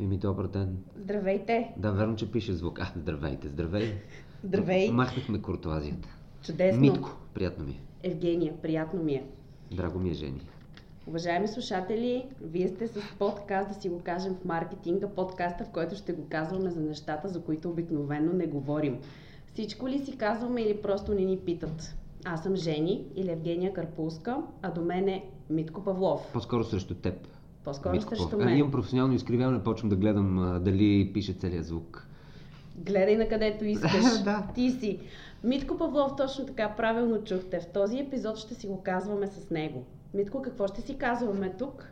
Еми, добър ден. Здравейте! Да, верно, че пише звук. А, здравейте, здравей. Здравей! Махнахме куртуазията. Чудесно! Митко, приятно ми е. Евгения, приятно ми е. Драго ми е Жени. Уважаеми слушатели, вие сте с подкаст, да си го кажем в маркетинга, подкаста, в който ще го казваме за нещата, за които обикновено не говорим. Всичко ли си казваме или просто не ни питат? Аз съм Жени или Евгения Карпулска, а до мен е Митко Павлов. По-скоро срещу теб. По-скоро Митко срещу мен. А, имам професионално изкривяване, почвам да гледам а, дали пише целият звук. Гледай на където искаш. Да. Ти си. Митко Павлов, точно така, правилно чухте. В този епизод ще си го казваме с него. Митко, какво ще си казваме тук?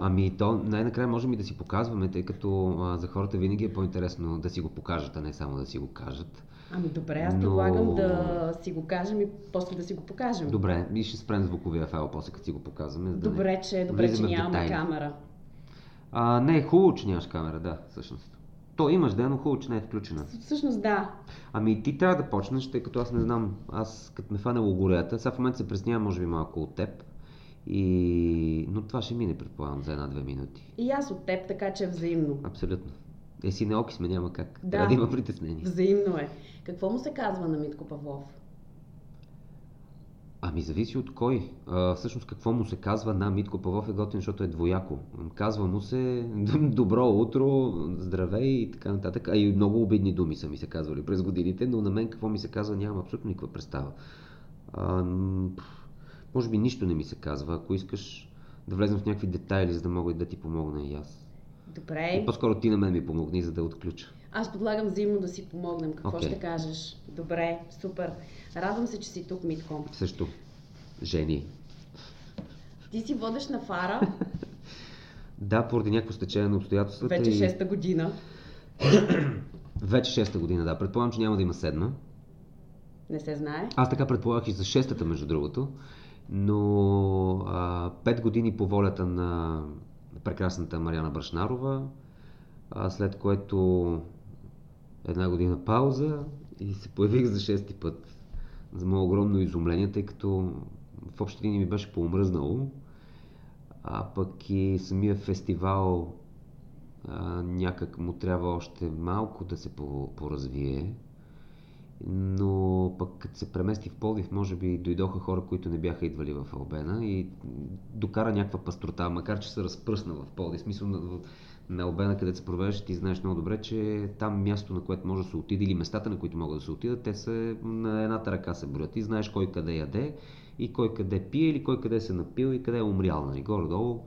Ами то най-накрая можем и да си показваме, тъй като а, за хората винаги е по-интересно да си го покажат, а не само да си го кажат. Ами добре, аз Но- предлагам да си го кажем и после да си го покажем. Добре, и ще спрем звуковия файл, после като си го показваме. за да не Добре, че, добре, че влизаме в нямаме камера. А, не, хубаво, че нямаш камера, да, всъщност. То имаш, да, но хубаво, че не е включена. Всъщност да. Ами ти трябва да почнеш, тъй като аз не знам, аз като ме фане логорията, сега в момента се преснявам може би малко от теб, и... но това ще мине, предполагам, за една-две минути. И аз от теб, така че е взаимно. Абсолютно. Е, си неоки сме, няма как. Да. Трябва да има притеснение. Взаимно е. Какво му се казва на Митко Павлов? Ами зависи от кой. А, всъщност какво му се казва на Митко Павлов е готин, защото е двояко. Казва му се добро утро, здравей и така нататък. А и много обидни думи са ми се казвали през годините, но на мен какво ми се казва нямам абсолютно никаква представа. А, може би нищо не ми се казва. Ако искаш да влезем в някакви детайли, за да мога и да ти помогна и аз. Добре. И по-скоро ти на мен ми помогни, за да отключа. Аз предлагам взаимно да си помогнем. Какво Окей. ще кажеш? Добре, супер. Радвам се, че си тук, Митко. Също. Жени. Ти си водещ на Фара Да, поради някакво стечение на обстоятелствата. вече и- шеста година. Вече шеста година, да. Предполагам, че няма да има седма. Не се знае. Аз така предполагах и за шестата, между другото. Но пет години по волята на прекрасната Мариана Брашнарова, а, след което една година пауза и се появих за шести път. За мое огромно изумление, тъй като в общи линии ми беше поумръзнало. А пък и самия фестивал а, някак му трябва още малко да се по- поразвие. Но пък като се премести в Пловдив, може би дойдоха хора, които не бяха идвали в Албена и докара някаква пастрота, макар че се разпръсна в Пловдив. Смисъл на, на Албена, където се провеждаш, ти знаеш много добре, че там място, на което може да се отиде или местата, на които могат да се отидат, те са на едната ръка се броят. Ти знаеш кой къде яде и кой къде пие или кой къде се напил и къде е умрял. Нали? Горе-долу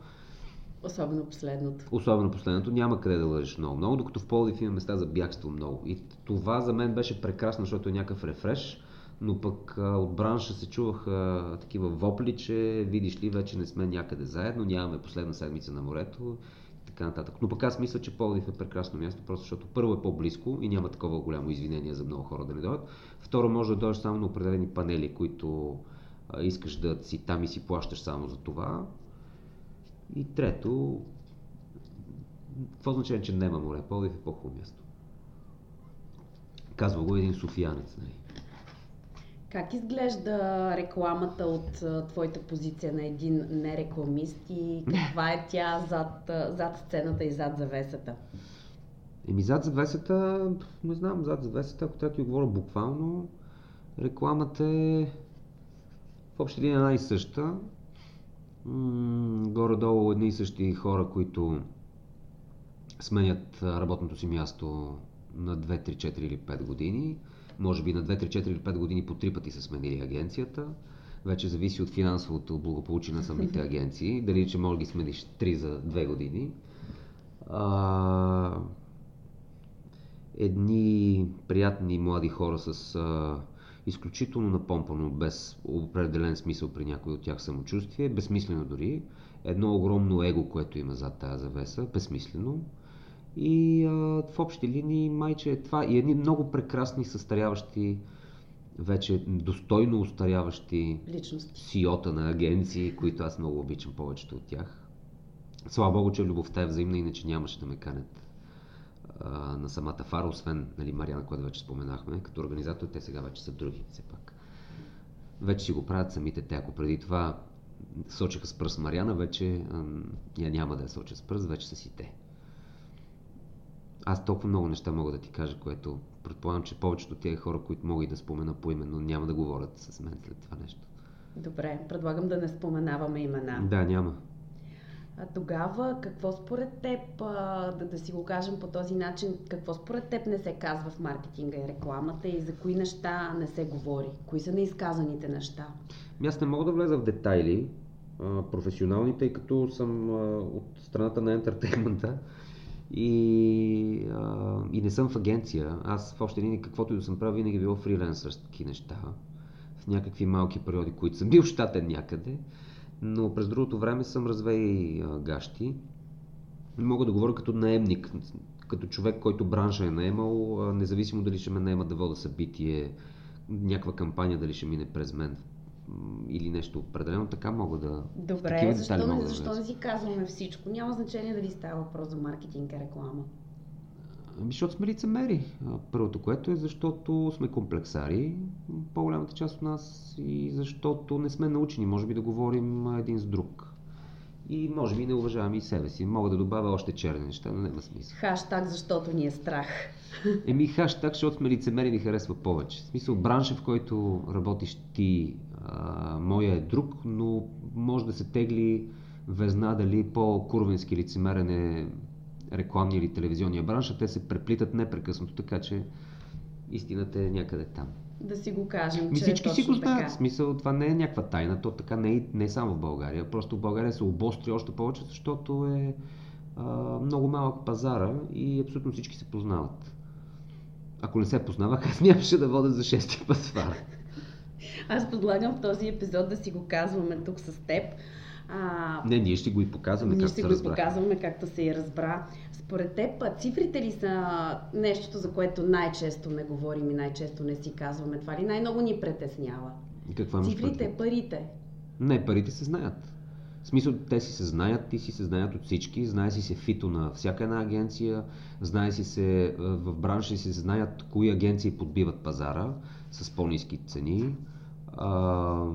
Особено последното. Особено последното, няма къде да лъжеш много. Много, докато в Пловдив има места за бягство много. И това за мен беше прекрасно, защото е някакъв рефреш, но пък а, от бранша се чуваха такива вопли, че видиш ли, вече не сме някъде заедно, нямаме последна седмица на морето и така нататък. Но пък аз мисля, че Пловдив е прекрасно място, просто защото първо е по-близко и няма такова голямо извинение за много хора да не дойдат. Второ, може да дойдеш само на определени панели, които искаш да си там и си плащаш само за това. И трето, какво значение, че няма море? Пловдив е по-хубаво място. Казва го един софиянец. Нали? Как изглежда рекламата от твоята позиция на един нерекламист и каква е тя зад, зад сцената и зад завесата? Еми зад завесата, не знам, зад завесата, ако трябва да ти говоря буквално, рекламата е в общи линии една и съща. М, Горе-долу едни и същи хора, които сменят работното си място на 2, 3, 4 или 5 години. Може би на 2, 3, 4 или 5 години по три пъти са сменили агенцията. Вече зависи от финансовото благополучие на самите агенции. Дали, че може да ги смениш 3 за 2 години. А, едни приятни млади хора с а, изключително напомпано, без определен смисъл при някой от тях самочувствие, безсмислено дори, едно огромно его, което има зад тази завеса, безсмислено. И а, в общи линии майче е това. И едни много прекрасни състаряващи, вече достойно устаряващи Личности. сиота на агенции, които аз много обичам повечето от тях. Слава Богу, че любовта е взаимна, иначе нямаше да ме канят а, на самата фара, освен нали, Мариана, която вече споменахме. Като организатор те сега вече са други, все пак. Вече си го правят самите те. Ако преди това сочеха с пръст Мариана, вече я няма да я соча с пръст, вече са си те. Аз толкова много неща мога да ти кажа, което предполагам, че повечето от тези хора, които мога и да спомена поименно, няма да говорят с мен след това нещо. Добре, предлагам да не споменаваме имена. Да, няма. А тогава, какво според теб, да, да си го кажем по този начин, какво според теб не се казва в маркетинга и рекламата и за кои неща не се говори? Кои са неизказаните неща? Ами Аз не мога да влеза в детайли, професионални, тъй като съм от страната на ентертеймента и, и не съм в агенция. Аз в общи линии, каквото и да съм правил, винаги е било фриленсърски неща. В някакви малки периоди, които съм бил щатен някъде. Но през другото време съм развей а, гащи. Мога да говоря като наемник, като човек, който бранша е наемал, независимо дали ще ме наема да вода събитие, някаква кампания дали ще мине през мен или нещо определено, така мога да... Добре, защо, не, мога да защо не си казваме всичко? Няма значение дали става въпрос за маркетинг и реклама. Ами, защото сме лицемери. Първото, което е защото сме комплексари, по-голямата част от нас, и защото не сме научени, може би, да говорим един с друг. И може би не уважаваме и себе си. Мога да добавя още черни неща, но няма смисъл. Хаштаг, защото ни е страх. Еми хаштаг, защото сме лицемери, ни харесва повече. В смисъл, бранша, в който работиш ти, а, моя е друг, но може да се тегли везна дали по-курвенски лицемерен е рекламния или телевизионния бранш, а те се преплитат непрекъснато, така че истината е някъде там. Да си го кажем, Ми че всички е си го знаят. смисъл, това не е някаква тайна, то така не е, не е само в България. Просто в България се обостри още повече, защото е а, много малък пазара и абсолютно всички се познават. Ако не се познавах, аз нямаше да вода за шести път това. Аз предлагам в този епизод да си го казваме тук с теб. А, Не, ние ще го и показваме, Ние ще го разбра. показваме както се и разбра. Според теб, цифрите ли са нещото, за което най-често не говорим и най-често не си казваме? Това ли най-много ни притеснява? Какво имаш Цифрите, парите. Не, парите се знаят. В смисъл, те си се знаят, ти си се знаят от всички, знае си се фито на всяка една агенция, знае си се е, в бранша си се знаят кои агенции подбиват пазара с по-низки цени. А,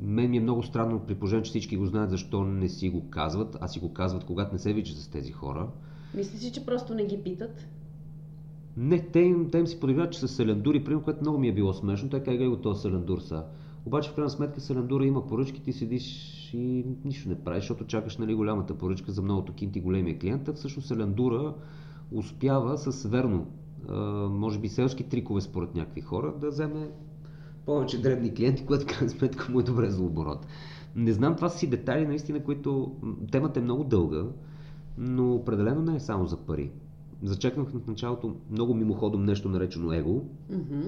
мен ми е много странно при положение, че всички го знаят, защо не си го казват, а си го казват, когато не се вижда с тези хора. Мислиш си, че просто не ги питат? Не, те им, те им си подиграват, че са селендури, примерно, което много ми е било смешно. Той каза, го този селендур са. Обаче, в крайна сметка, селендура има поръчки, ти седиш и нищо не правиш, защото чакаш нали, голямата поръчка за многото кинти големия клиент. А всъщност селендура успява с верно, може би селски трикове според някакви хора, да вземе повече дребни клиенти, което крайна сметка му е добре за оборот. Не знам, това са си детайли, наистина, които... Темата е много дълга, но определено не е само за пари. Зачекнах в началото много мимоходом нещо наречено его. Мгм.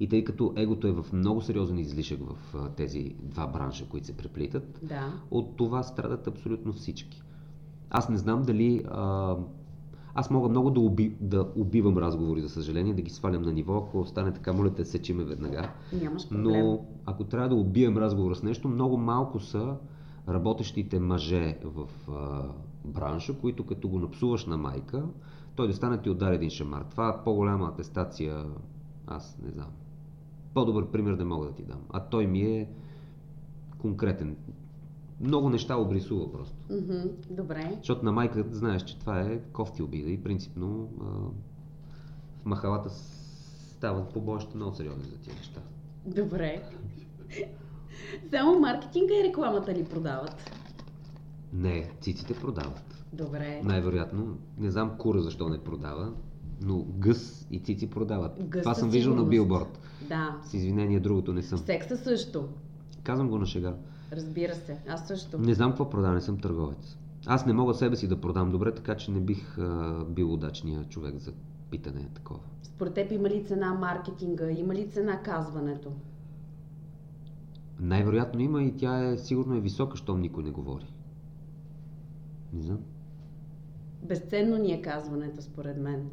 И тъй като егото е в много сериозен излишък в тези два бранша, които се преплитат, Да. от това страдат абсолютно всички. Аз не знам дали... А, аз мога много да, уби, да убивам разговори, за съжаление, да ги свалям на ниво. Ако стане така, моля те, сечиме веднага. Нямаш проблем. Но ако трябва да убием разговора с нещо, много малко са работещите мъже в а, бранша, които като го напсуваш на майка, той да стане ти удари един шамар. Това е по-голяма атестация, аз не знам. По-добър пример не мога да ти дам. А той ми е конкретен. Много неща обрисува просто. Мгм. Добре. Защото на майка знаеш, че това е кофти обида и принципно а, в махалата стават побоища много сериозни за тия неща. Добре. Само маркетинга и рекламата ли продават? Не, циците продават. Добре. Най-вероятно. Не знам кура защо не продава, но гъс и цици продават. Гъс Това съм виждал на билборд. Да. С извинение, другото не съм. Секса също. Казвам го на шега. Разбира се. Аз също. Не знам какво продава, не съм търговец. Аз не мога себе си да продам добре, така че не бих а, бил удачния човек за питане такова. Според теб има ли цена маркетинга? Има ли цена казването? Най-вероятно има и тя е сигурно е висока, щом никой не говори. Не знам. Безценно ни е казването, според мен.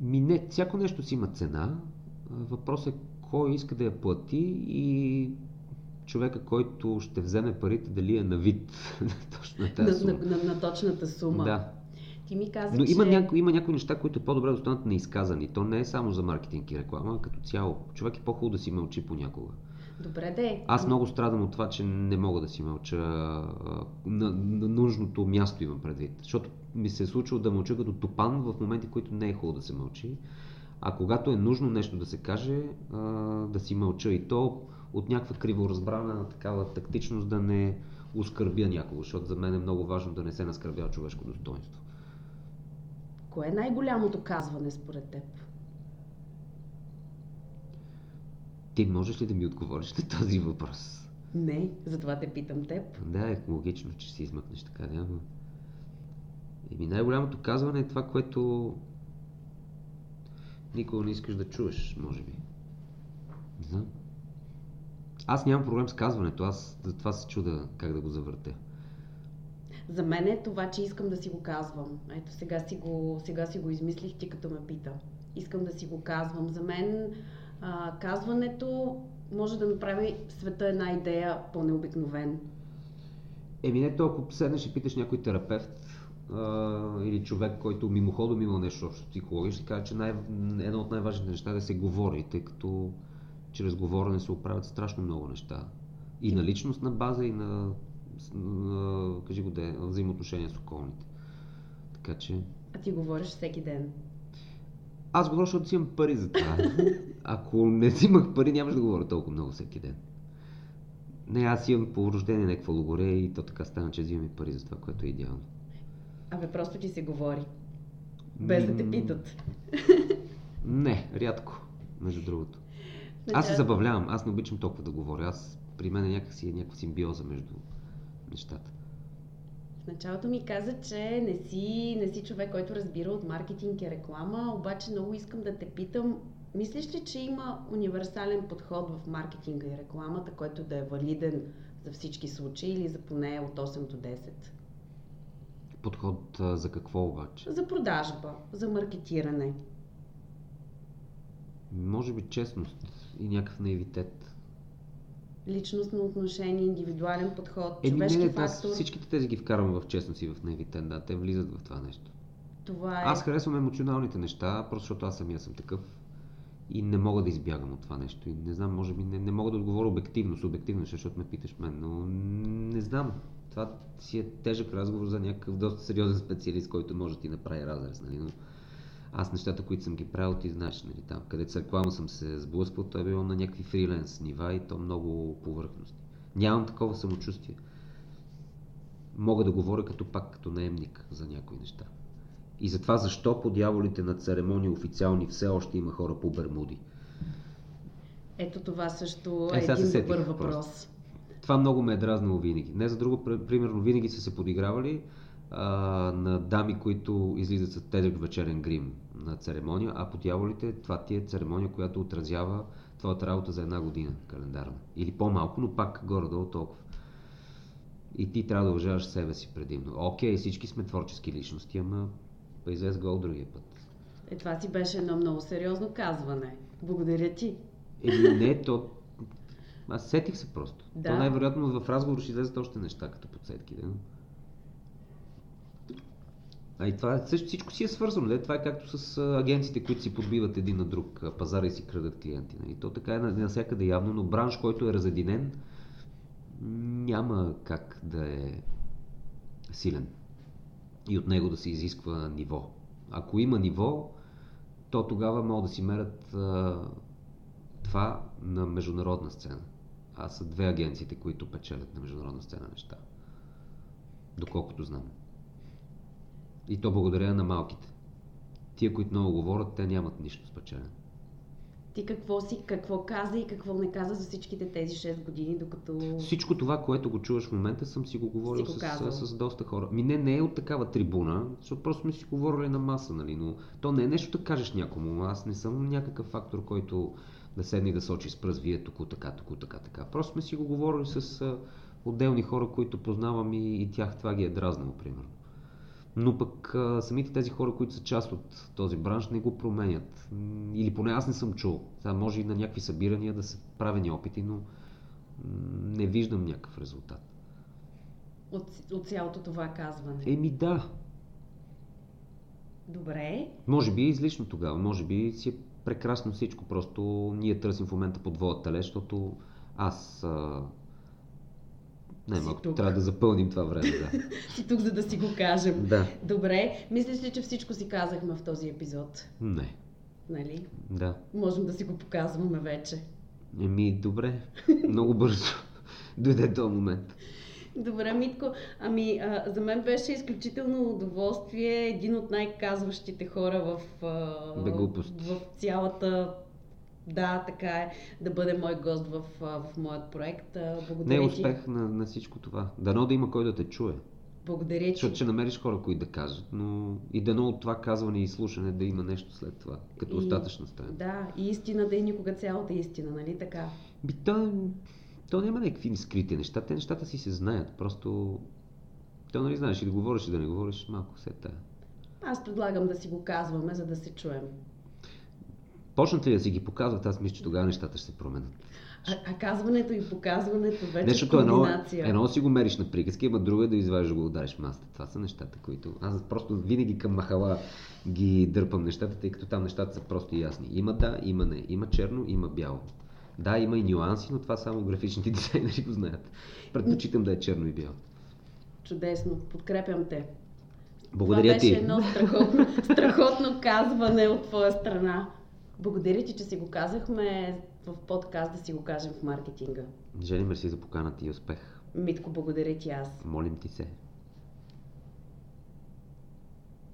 Ми не, всяко нещо си има цена. А, Въпросът е кой иска да я плати и човека, който ще вземе парите, дали е на вид. Точно на На, тази на, сума. на, на точната сума. Да. Ти ми каза, Но че... има, няко, има някои неща, които е по-добре да останат неизказани. То не е само за маркетинг и реклама, а като цяло. Човек е по-хубаво да си мълчи понякога. Добре, де. Аз много страдам от това, че не мога да си мълча на, на нужното място имам предвид. Защото ми се е случило да мълча като топан в моменти, в които не е хубаво да се мълчи. А когато е нужно нещо да се каже, да си мълча и то от някаква криворазбрана такава тактичност да не оскърбя някого, защото за мен е много важно да не се наскърбява човешко достоинство. Кое е най-голямото казване според теб? Ти можеш ли да ми отговориш на този въпрос? Не, затова те питам теб. Да, е логично, че си измъкнеш така, но... Еми най-голямото казване е това, което никога не искаш да чуеш, може би. Не знам. Аз нямам проблем с казването, аз за това се чуда как да го завъртя. За мен е това, че искам да си го казвам. Ето сега си го, сега си го измислих ти като ме пита. Искам да си го казвам. За мен а, казването може да направи света една идея по-необикновен. Еми не толкова седнеш и питаш някой терапевт а, или човек, който мимоходом има нещо общо с психология, ще каже, че най- едно от най-важните неща е да се говори, тъй като чрез говорене се оправят страшно много неща. И на личностна база, и на, на кажи го де, взаимоотношения с околните. Така че... А ти говориш всеки ден. Аз говоря, защото си имам пари за това. Ако не си имах пари, нямаше да говоря толкова много всеки ден. Не, аз имам по рождение някакво логоре и то така стана, че взимам и пари за това, което е идеално. Абе, просто ти се говори. Без да те питат. Не, рядко, между другото. Аз се забавлявам, аз не обичам толкова да говоря. Аз при мен е някакси е някаква симбиоза между нещата. В началото ми каза, че не си, не си човек, който разбира от маркетинг и реклама, обаче много искам да те питам, мислиш ли, че има универсален подход в маркетинга и рекламата, който да е валиден за всички случаи или за поне от 8 до 10? Подход а, за какво обаче? За продажба, за маркетиране. Може би честност и някакъв наивитет. Личностно отношение, индивидуален подход, Еми, човешки не, не, фактор. аз всичките тези ги вкарвам в честност и в наивитет, да, те влизат в това нещо. Това е... Аз харесвам емоционалните неща, просто защото аз самия съм такъв и не мога да избягам от това нещо. И не знам, може би не, не мога да отговоря обективно, субективно, защото ме питаш мен, но не знам. Това си е тежък разговор за някакъв доста сериозен специалист, който може да ти направи разрез, нали? Но аз нещата, които съм ги правил, ти знаеш, нали, там, където с реклама съм се сблъсквал, то е било на някакви фриленс нива и то много повърхностни. Нямам такова самочувствие. Мога да говоря като пак като наемник за някои неща. И затова защо по дяволите на церемонии официални все още има хора по Бермуди? Ето това също е, Е, се един сетих добър въпрос. просто. Това много ме е дразнало винаги. Не за друго, пр- примерно, винаги са се подигравали а, на дами, които излизат с тежък вечерен грим на церемония, а по дяволите това ти е церемония, която отразява твоята работа за една година календарна. Или по-малко, но пак горе-долу толкова. И ти трябва да уважаваш себе си предимно. Окей, всички сме творчески личности, ама излез гол другия път. Е, това си беше едно много сериозно казване. Благодаря ти. Еми не, то... Аз сетих се просто. Да. То най-вероятно в разговор ще излезат още неща, като подсетки. Да? А и това също всичко си е свързано. Това е както с агенциите, които си подбиват един на друг пазара и си крадат клиенти. Нали? То така е на- навсякъде явно, но бранш, който е разединен, няма как да е силен. И от него да се изисква ниво. Ако има ниво, то тогава могат да си мерят това на международна сцена. А са две агенциите, които печелят на международна сцена неща. Доколкото знам. И то благодаря на малките. Тия, които много говорят, те нямат нищо спечелено. Ти какво си, какво каза и какво не каза за всичките тези 6 години, докато... Всичко това, което го чуваш в момента, съм си го говорил Си го с, с, с доста хора. Ми не, не е от такава трибуна, защото просто сме си говорили на маса, нали? Но то не е нещо да кажеш някому. Аз не съм някакъв фактор, който да седне и да сочи с пръст, вие тук, така, тук, така, така. Просто сме си го говорили с отделни хора, които познавам и, и тях това ги е дразнало, примерно. Но пък а, самите тези хора, които са част от този бранш, не го променят. Или поне аз не съм чул. Сега може и на някакви събирания да са правени опити, но не виждам някакъв резултат. От, от цялото това казване. Еми да, Добре. може би е излишно тогава, може би си е прекрасно всичко, просто ние търсим в момента подвоя теле, защото Аз а... не, Си тук. трябва да запълним това време, да. Си тук, за да си го кажем. да. Добре, мислиш ли, че всичко си казахме в този епизод? Не. Нали? Да. Можем да си го показваме вече. Еми, добре. Много бързо. Дойде този момент. Добре, Митко. Ами, а, за мен беше изключително удоволствие. Един от най-казващите хора в, а, в цялата... Да, така е. Да бъде мой гост в, в моят проект. А, Не Благодаря е ти. успех на, на всичко това. Дано да има кой да те чуе. Благодаря ти. Защото ще намериш хора, които да кажат, но и дано от това казване и слушане да има нещо след това, като И- остатъчна страна. Да, и истина да е никога цялата истина, нали така? Би, то, то няма някакви скрити неща, те нещата си се знаят, просто... То нали знаеш и да говориш и да не говориш, малко се тая. Аз предлагам да си го казваме, за да се чуем. Почнат ли да си ги показват, аз мисля, че тогава нещата ще се променят. А, а казването и показването вече Не, е защото едно, комбинация. едно си го мериш на приказки, ама друго е да извадиш да го удариш в масата. Това са нещата, които... Аз просто винаги към махала ги дърпам нещата, тъй като там нещата са просто ясни. Има да, има не. Има черно, има бяло. Да, има и нюанси, но това само графичните дизайнери го знаят. Предпочитам да е черно и бяло. Чудесно, подкрепям те. Благодаря Това беше ти. едно страхотно, страхотно казване от твоя страна. Благодаря ти, че си го казахме в подкаст да си го кажем в маркетинга. Жени, мерси за поканата и успех. Митко, благодаря ти аз. Молим ти се.